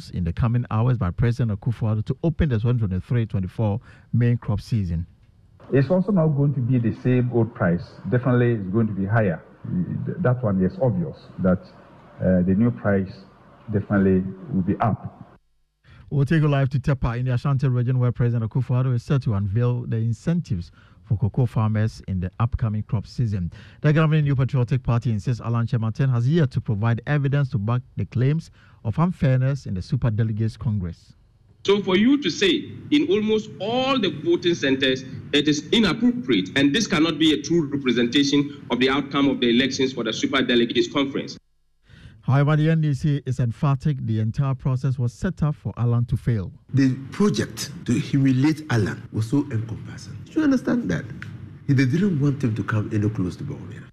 announced in the coming hours by President Akufo-Addo to open the 2023-24 main crop season. It's also not going to be the same old price. Definitely, it's going to be higher. That one is obvious that uh, the new price definitely will be up. We'll take you live to Tepa in the Ashanti region where President Akufo-Addo is set to unveil the incentives for cocoa farmers in the upcoming crop season. The governing New Patriotic Party insists Alan Kyerematen has yet to provide evidence to back the claims of unfairness in the Super Delegates Congress. So, for you to say in almost all the voting centers it is inappropriate, and this cannot be a true representation of the outcome of the elections for the Super Delegates Conference. However, the NDC is emphatic the entire process was set up for Alan to fail. The project to humiliate Alan was so encompassing. Do you understand that? They didn't want him to come any close to Bawumia.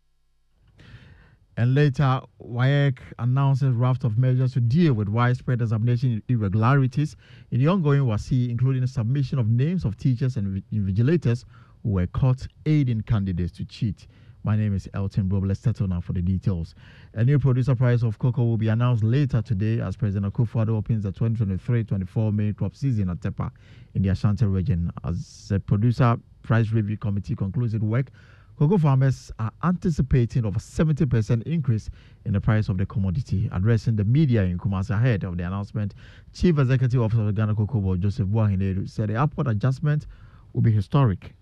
And later, WAEC announces raft of measures to deal with widespread examination irregularities in the ongoing WASSCE, including the submission of names of teachers and invigilators who were caught aiding candidates to cheat. My name is Elton Bob. Let's settle now for the details. A new producer price of cocoa will be announced later today as President Akufo-Addo opens the 2023-24 main crop season at Tepa in the Ashanti region. As the producer price review committee concludes its work, cocoa farmers are anticipating of a 70% increase in the price of the commodity. Addressing the media in Kumasi ahead of the announcement, Chief Executive Officer of the Ghana Cocoa Board, Joseph Boahen said the upward adjustment will be historic.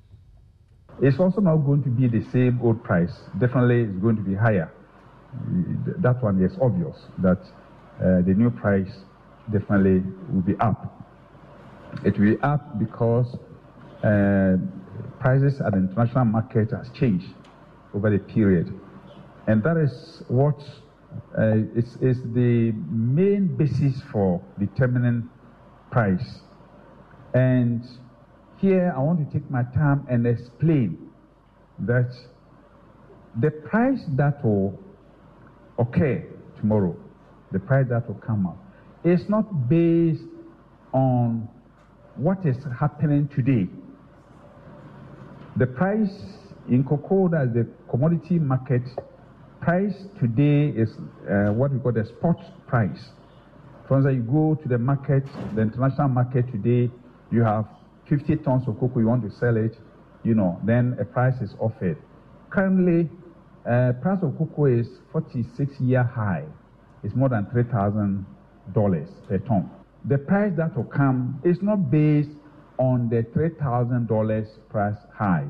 It's also not going to be the same old price. Definitely, it's going to be higher. That one is obvious that uh, the new price definitely will be up. It will be up because uh, prices at the international market has changed over the period, and that is what uh, is, is the main basis for determining price. And here I want to take my time and explain that the price that will occur tomorrow, the price that will come up, is not based on what is happening today. The price in cocoa, that the commodity market price today is uh, what we call the spot price. For instance, you go to the market, the international market today, you have 50 tons of cocoa, you want to sell it, you know, then a price is offered. Currently, uh, price of cocoa is 46 year high. It's more than $3,000 per ton. The price that will come is not based on the $3,000 price high.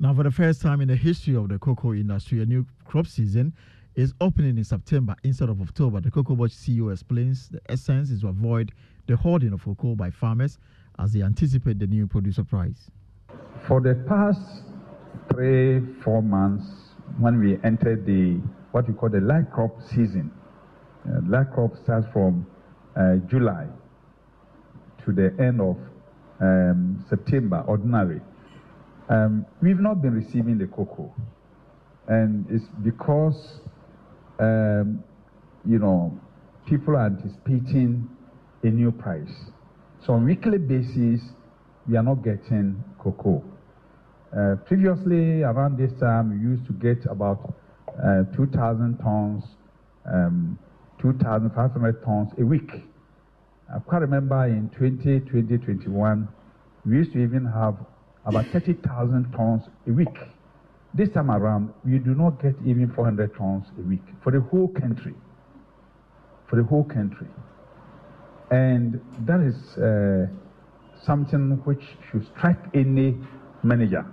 Now, for the first time in the history of the cocoa industry, a new crop season is opening in September instead of October. The Cocoa Board CEO explains the essence is to avoid the hoarding of cocoa by farmers as they anticipate the new producer price? For the past three, four months, when we entered the what we call the light crop season, uh, light crop starts from uh, July to the end of um, September, ordinary. Um, we've not been receiving the cocoa, and it's because um, you know people are anticipating a new price. So on weekly basis, we are not getting cocoa. Uh, previously, around this time, we used to get about uh, 2,000 tons, um, 2,500 tons a week. I quite remember in 2020, 21, we used to even have about 30,000 tons a week. This time around, we do not get even 400 tons a week for the whole country. For the whole country. And that is uh, something which should strike any manager.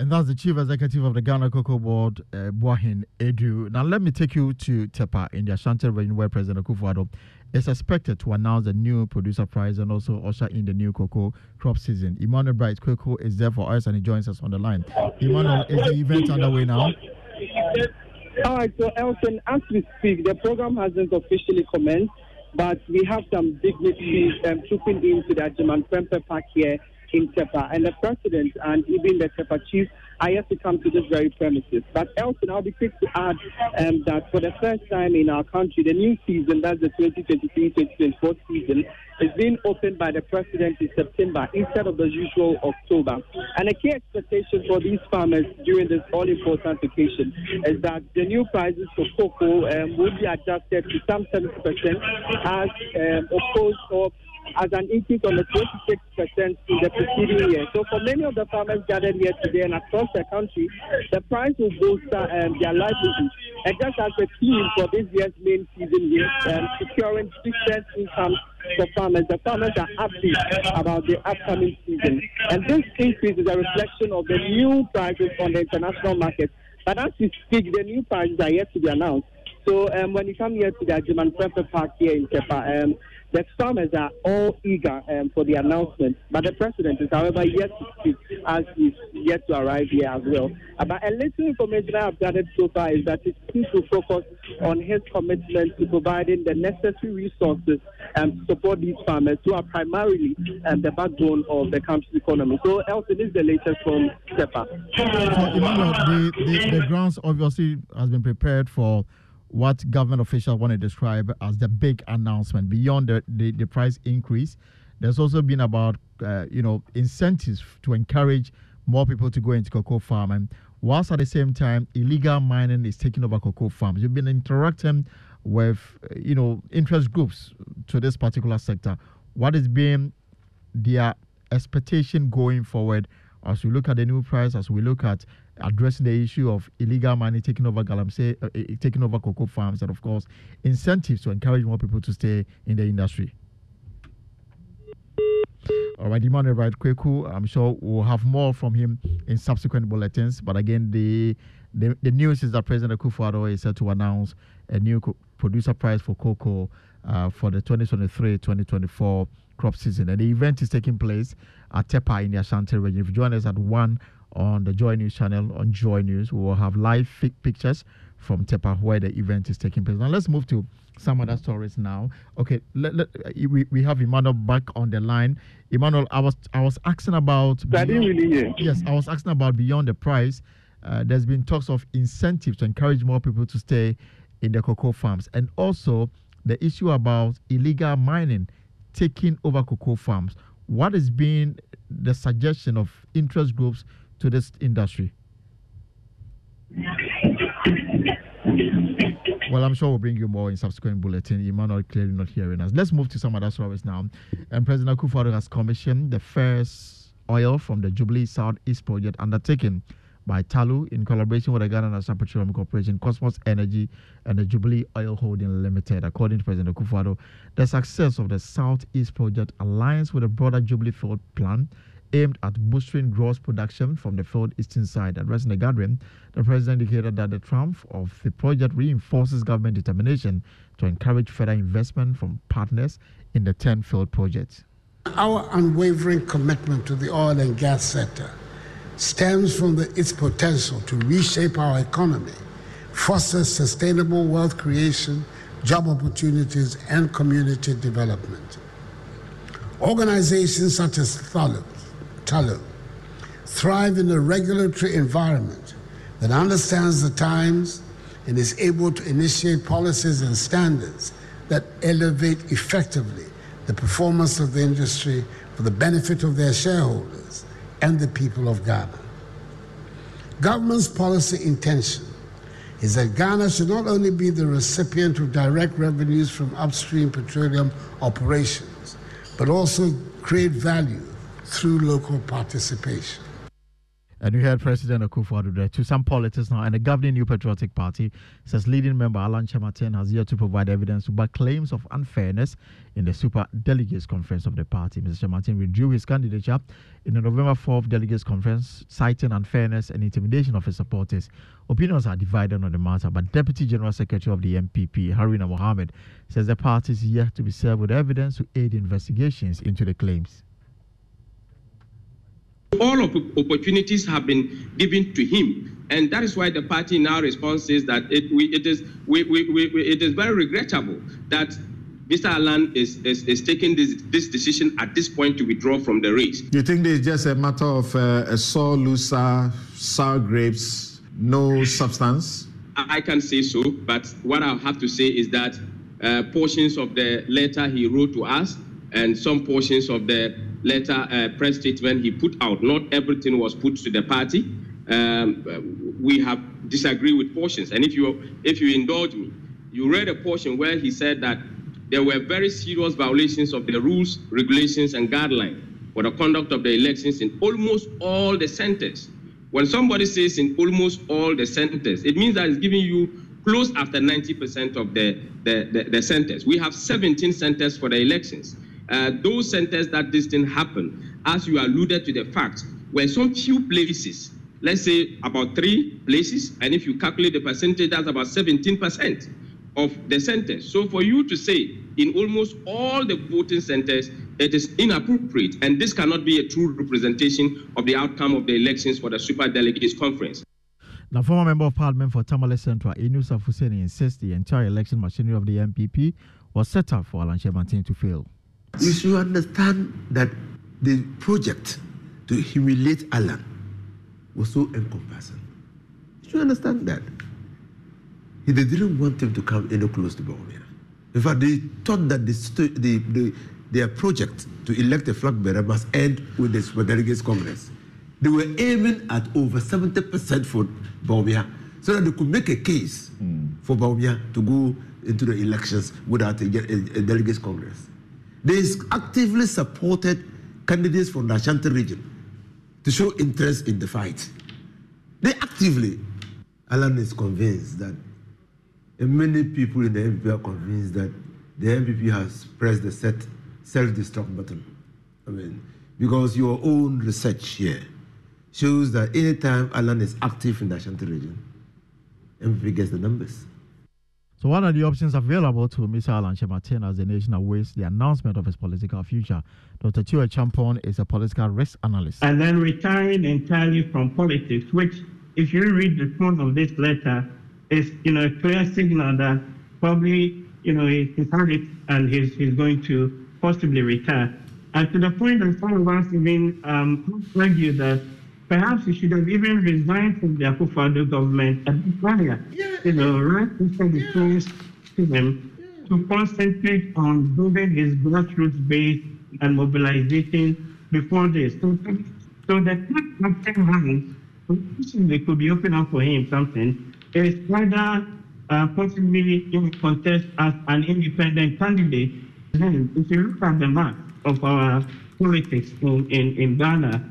And that's the chief executive of the Ghana Cocoa Board, uh, Boahen Aidoo. Now, let me take you to Tepa in the Ashanti region where President Akufo-Addo is expected to announce the new producer prize and also usher in the new cocoa crop season. Emmanuel Bright Cocoa is there for us and he joins us on the line. Emmanuel, is the event underway now? All right, so Elton, as we speak, the program hasn't officially commenced. But we have some dignitaries um, trooping into the Agyeman Prempeh Park here in Tepa. And the president and even the Tepa chief are yet to come to this very premises. But Elton, I'll be quick to add um, that for the first time in our country, the new season, that's the 2023-2024 season, is being opened by the president in September instead of the usual October. And a key expectation for these farmers during this all important occasion is that the new prices for cocoa um, will be adjusted to some 70% as um, opposed or as an increase on the 26% in the preceding year. So for many of the farmers gathered here today and across the country, the price will boost um, their livelihood. And just as a theme for this year's main season is um, securing decent income for farmers. The farmers are happy about the upcoming season. And this increase is a reflection of the new prices on the international market. But as we speak, the new prices are yet to be announced. So um, when you come here to the Agyeman Prempeh Park here in Tepa, um, the farmers are all eager um, for the announcement, but the president is, however, yet to speak as he's yet to arrive here as well. Uh, but a little information I have gathered so far is that he seems to focus on his commitment to providing the necessary resources um, support these farmers who are primarily um, the backbone of the country's economy. So, Elton is the latest from Tepa. So, the, the, the grounds obviously has been prepared for what government officials want to describe as the big announcement beyond the, the, the price increase. There's also been about uh, you know incentives to encourage more people to go into cocoa farm, and whilst at the same time illegal mining is taking over cocoa farms. You've been interacting with you know interest groups to this particular sector. What is being their expectation going forward as we look at the new price, as we look at addressing the issue of illegal money taking over galamsey, uh, uh, taking over cocoa farms, and of course, incentives to encourage more people to stay in the industry. All right, Emmanuel Right Kweku, I'm sure we'll have more from him in subsequent bulletins. But again, the the, the news is that President Akufo-Addo is set to announce a new co- producer price for cocoa uh, for the 2023-2024 crop season. And the event is taking place at Tepa in the Ashanti region. If you join us at 1 on the Joy News channel on Joy News. We will have live pictures from Tepa where the event is taking place. Now let's move to some other stories now. Okay, let, let, we, we have Emmanuel back on the line. Emmanuel, I was I was asking about. Didn't really. Yes, I was asking about beyond the price. Uh, there's been talks of incentives to encourage more people to stay in the cocoa farms, and also the issue about illegal mining taking over cocoa farms. What has been the suggestion of interest groups to this industry? Well, I'm sure we'll bring you more in subsequent bulletin. Emmanuel clearly not hearing us. Let's move to some other stories now. And President akufo has commissioned the first oil from the Jubilee South East project undertaken by Tullow in collaboration with the Ghana National Petroleum Corporation, Kosmos Energy, and the Jubilee Oil Holding Limited. According to President akufo the success of the Southeast project aligns with the broader Jubilee Field plan aimed at boosting gross production from the field eastern side. Addressing the gathering, the president indicated that the triumph of the project reinforces government determination to encourage further investment from partners in the TEN field projects. Our unwavering commitment to the oil and gas sector stems from the, its potential to reshape our economy, foster sustainable wealth creation, job opportunities, and community development. Organizations such as Tullow Thrive in a regulatory environment that understands the times and is able to initiate policies and standards that elevate effectively the performance of the industry for the benefit of their shareholders and the people of Ghana. Government's policy intention is that Ghana should not only be the recipient of direct revenues from upstream petroleum operations, but also create value through local participation. And we heard President Akufo-Addo to some politics now, and the governing New Patriotic Party says leading member Alan Kyerematen has yet to provide evidence to back claims of unfairness in the Super Delegates Conference of the party. Mr. Kyerematen withdrew his candidature in the November 4th Delegates Conference, citing unfairness and intimidation of his supporters. Opinions are divided on the matter, but Deputy General Secretary of the NPP, Haruna Mohammed, says the party is yet to be served with evidence to aid investigations into the claims all opportunities have been given to him and that is why the party now responds is that it, we, it is we, we, we, it is very regrettable that Mr. Alan is, is, is taking this, this decision at this point to withdraw from the race. You think it's just a matter of uh, a sore loser, sour grapes, no substance? I can say so, but what I have to say is that uh, portions of the letter he wrote to us and some portions of the letter uh, press statement he put out, not everything was put to the party. Um, we have disagreed with portions, and if you if you indulge me, you read a portion where he said that there were very serious violations of the rules, regulations, and guidelines for the conduct of the elections in almost all the centers. When somebody says in almost all the centers, it means that it's giving you close after 90% of the, the, the, the, centers. We have 17 centers for the elections. Uh, those centers that this thing happened, as you alluded to the fact, were some few places, let's say about three places, and if you calculate the percentage, that's about 17% of the centers. So for you to say in almost all the voting centers, it is inappropriate, and this cannot be a true representation of the outcome of the elections for the Super Delegates Conference. The former member of parliament for Tamale Central, Inusah Fuseini, insists the entire election machinery of the NPP was set up for Alan Kyerematen to fail. You should understand that the project to humiliate Alan was so encompassing. You should understand that. They didn't want him to come any close to Bawumia. In fact, they thought that the, the, the, their project to elect a flag bearer must end with the Super Delegates Congress. They were aiming at over 70% for Bawumia so that they could make a case mm. for Bawumia to go into the elections without a, a, a delegates congress. They actively supported candidates from the Ashanti region to show interest in the fight. They actively, Alan is convinced that and many people in the NPP are convinced that the NPP has pressed the set self-destruct button. I mean, because your own research here shows that anytime Alan is active in the Ashanti region, NPP gets the numbers. So, what are the options available to Mr. Alan Kyerematen as the nation awaits the announcement of his political future? Dr. Theo Acheampong is a political risk analyst. And then retiring entirely from politics, which, if you read the tone of this letter, is you know a clear signal that probably you know he's had it and he's he's going to possibly retire. And to the point that some of us even um, argue that perhaps he should have even resigned from the Akufo-Addo government at the earlier. Yeah. You know, right before the change to him yeah. to concentrate on building his grassroots base and mobilization before this. So, so the captain round, they could be open up for him something is rather uh, possibly in contest as an independent candidate. Then, if you look at the map of our politics in, in, in Ghana,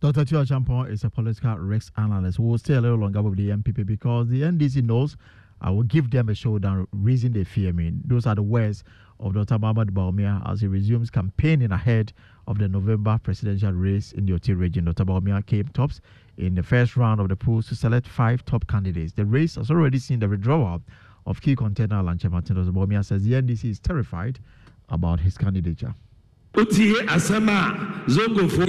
Dr. Theo Acheampong is a political risk analyst will stay a little longer with the NPP because the NDC knows I will give them a showdown, reason they fear me. Those are the words of Dr. Mohamed Bawumia as he resumes campaigning ahead of the November presidential race in the Oti region. Dr. Bawumia came tops in the first round of the polls to select five top candidates. The race has already seen the withdrawal of key contender Alan Kyerematen. Dr. Bawumia says the NDC is terrified about his candidature. If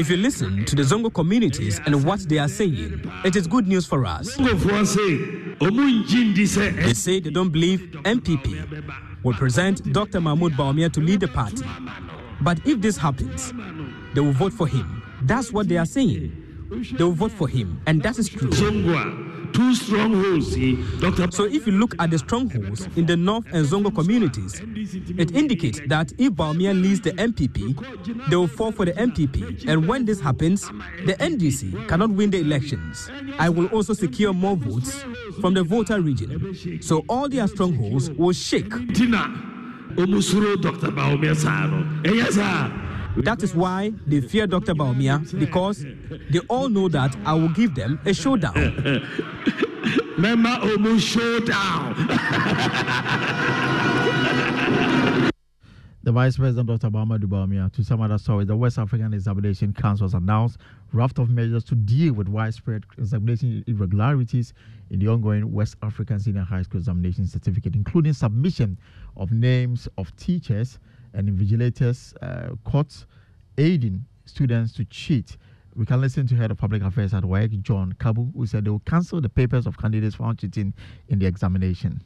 you listen to the Zongo communities and what they are saying, it is good news for us. They say they don't believe NPP will present Dr. Mahmoud Bawumia to lead the party. But if this happens, they will vote for him. That's what they are saying. They will vote for him, and that is true. Two strongholds. So if you look at the strongholds in the North and Zongo communities, it indicates that if Bawumia leads the NPP, they will fall for the NPP. And when this happens, the NDC cannot win the elections. I will also secure more votes from the Volta region. So all their strongholds will shake. Dr. that is why they fear Dr. Bawumia because they all know that I will give them a showdown. Remember Omu showdown. The Vice President Dr. Mohamed Bawumia to some other stories. The West African Examination Council has announced raft of measures to deal with widespread examination irregularities in the ongoing West African Senior High School Examination Certificate, including submission of names of teachers and invigilators uh, caught aiding students to cheat. We can listen to Head of Public Affairs at WAEC, John Kapi, who said they will cancel the papers of candidates found cheating in the examination.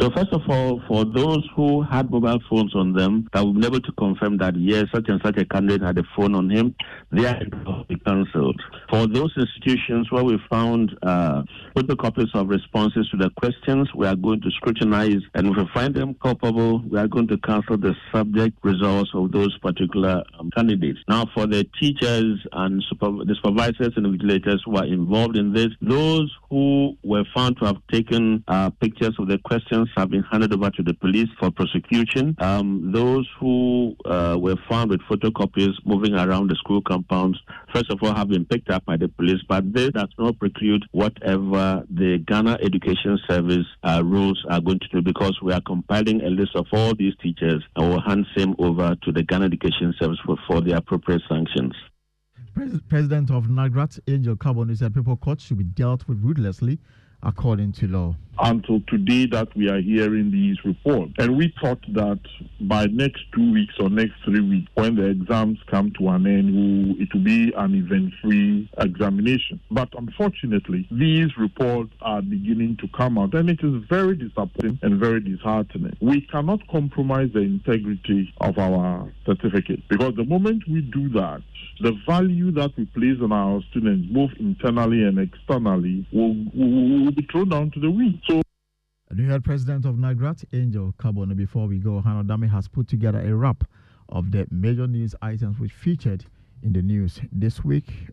So first of all, for those who had mobile phones on them that were able to confirm that yes, such and such a candidate had a phone on him, their will be cancelled. For those institutions where we found uh, photocopies of responses to the questions, we are going to scrutinize, and if we find them culpable, we are going to cancel the subject results of those particular um, candidates. Now, for the teachers and super- the supervisors and vigilators who are involved in this, those who were found to have taken uh, pictures of the questions have been handed over to the police for prosecution. Um, those who uh, were found with photocopies moving around the school compounds, first of all, have been picked up by the police, but this does not preclude whatever the Ghana Education Service uh, rules are going to do because we are compiling a list of all these teachers and will hand them over to the Ghana Education Service for, for the appropriate sanctions. Pres- President of NAGRAT, Angel Carbonu, said people caught should be dealt with ruthlessly according to law. Until today, that we are hearing these reports. And we thought that by next two weeks or next three weeks, when the exams come to an end, it will be an event free examination. But unfortunately, these reports are beginning to come out, and it is very disappointing and very disheartening. We cannot compromise the integrity of our certificate because the moment we do that, the value that we place on our students, both internally and externally, will, will, be thrown down to the wind. So. The new head president of NAGRAT, Angel Carbonu, before we go, Hannah Dami has put together a wrap of the major news items which featured in the news this week.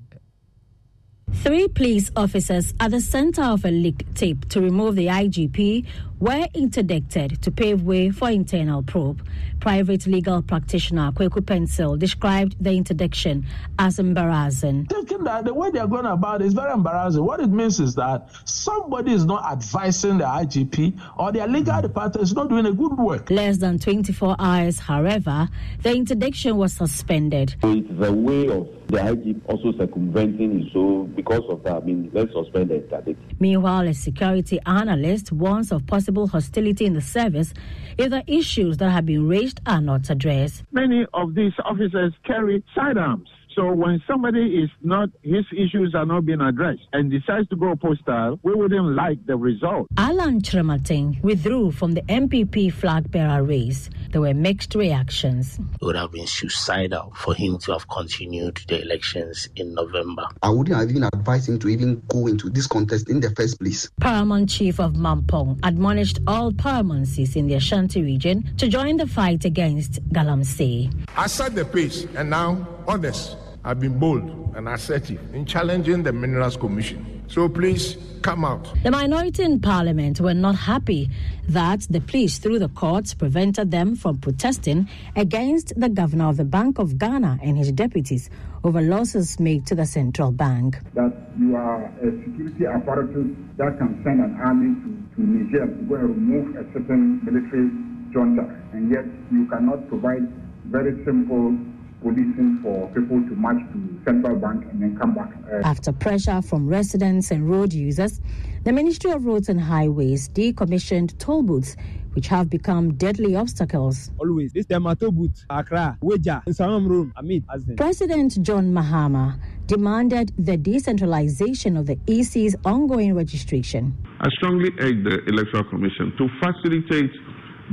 Three police officers at the center of a leaked tape to remove the IGP were interdicted to pave way for internal probe. Private legal practitioner Kweku Paintsil described the interdiction as embarrassing. Taking that the way they are going about it is very embarrassing. What it means is that somebody is not advising the IGP or their legal department is not doing a good work. Less than 24 hours, however, the interdiction was suspended. It is a way of the IGP also circumventing it. So because of that, I mean, let's suspend the interdiction. Meanwhile, a security analyst warns of possible hostility in the service if the issues that have been raised are not addressed. Many of these officers carry sidearms. So when somebody is not, his issues are not being addressed and decides to go postal, we wouldn't like the result. Alan Kyerematen withdrew from the NPP flag bearer race. There were mixed reactions. It would have been suicidal for him to have continued the elections in November. I wouldn't have even advised him to even go into this contest in the first place. Paramount Chief of Mampong admonished all Paramonsis in the Ashanti region to join the fight against Galamsey. I set the pace, and now others have been bold and assertive in challenging the Minerals Commission. So please come out. The minority in parliament were not happy that the police, through the courts, prevented them from protesting against the governor of the Bank of Ghana and his deputies over losses made to the central bank. That you are a security apparatus that can send an army to, to Niger to go and remove a certain military junta, and yet you cannot provide very simple policing for people to march to central bank and then come back. Uh, After pressure from residents and road users, the Ministry of Roads and Highways decommissioned toll booths which have become deadly obstacles. Always, this Demato booth, Accra, Weja, Samam Room, Amit, President John Mahama demanded the decentralization of the EC's ongoing registration. I strongly urge the Electoral Commission to facilitate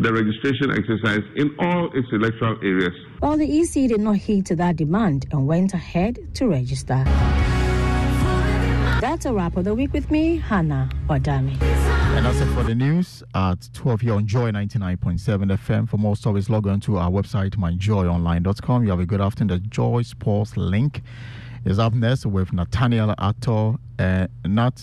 the registration exercise in all its electoral areas. Well, the EC did not heed to that demand and went ahead to register. That's a wrap of the week with me, Hannah Odami. And that's it for the news at 12 here on Joy 99.7 FM. For more stories, log on to our website, myjoyonline.com. You have a good afternoon. The Joy Sports link is up next with Nathaniel Attoh, uh, Nat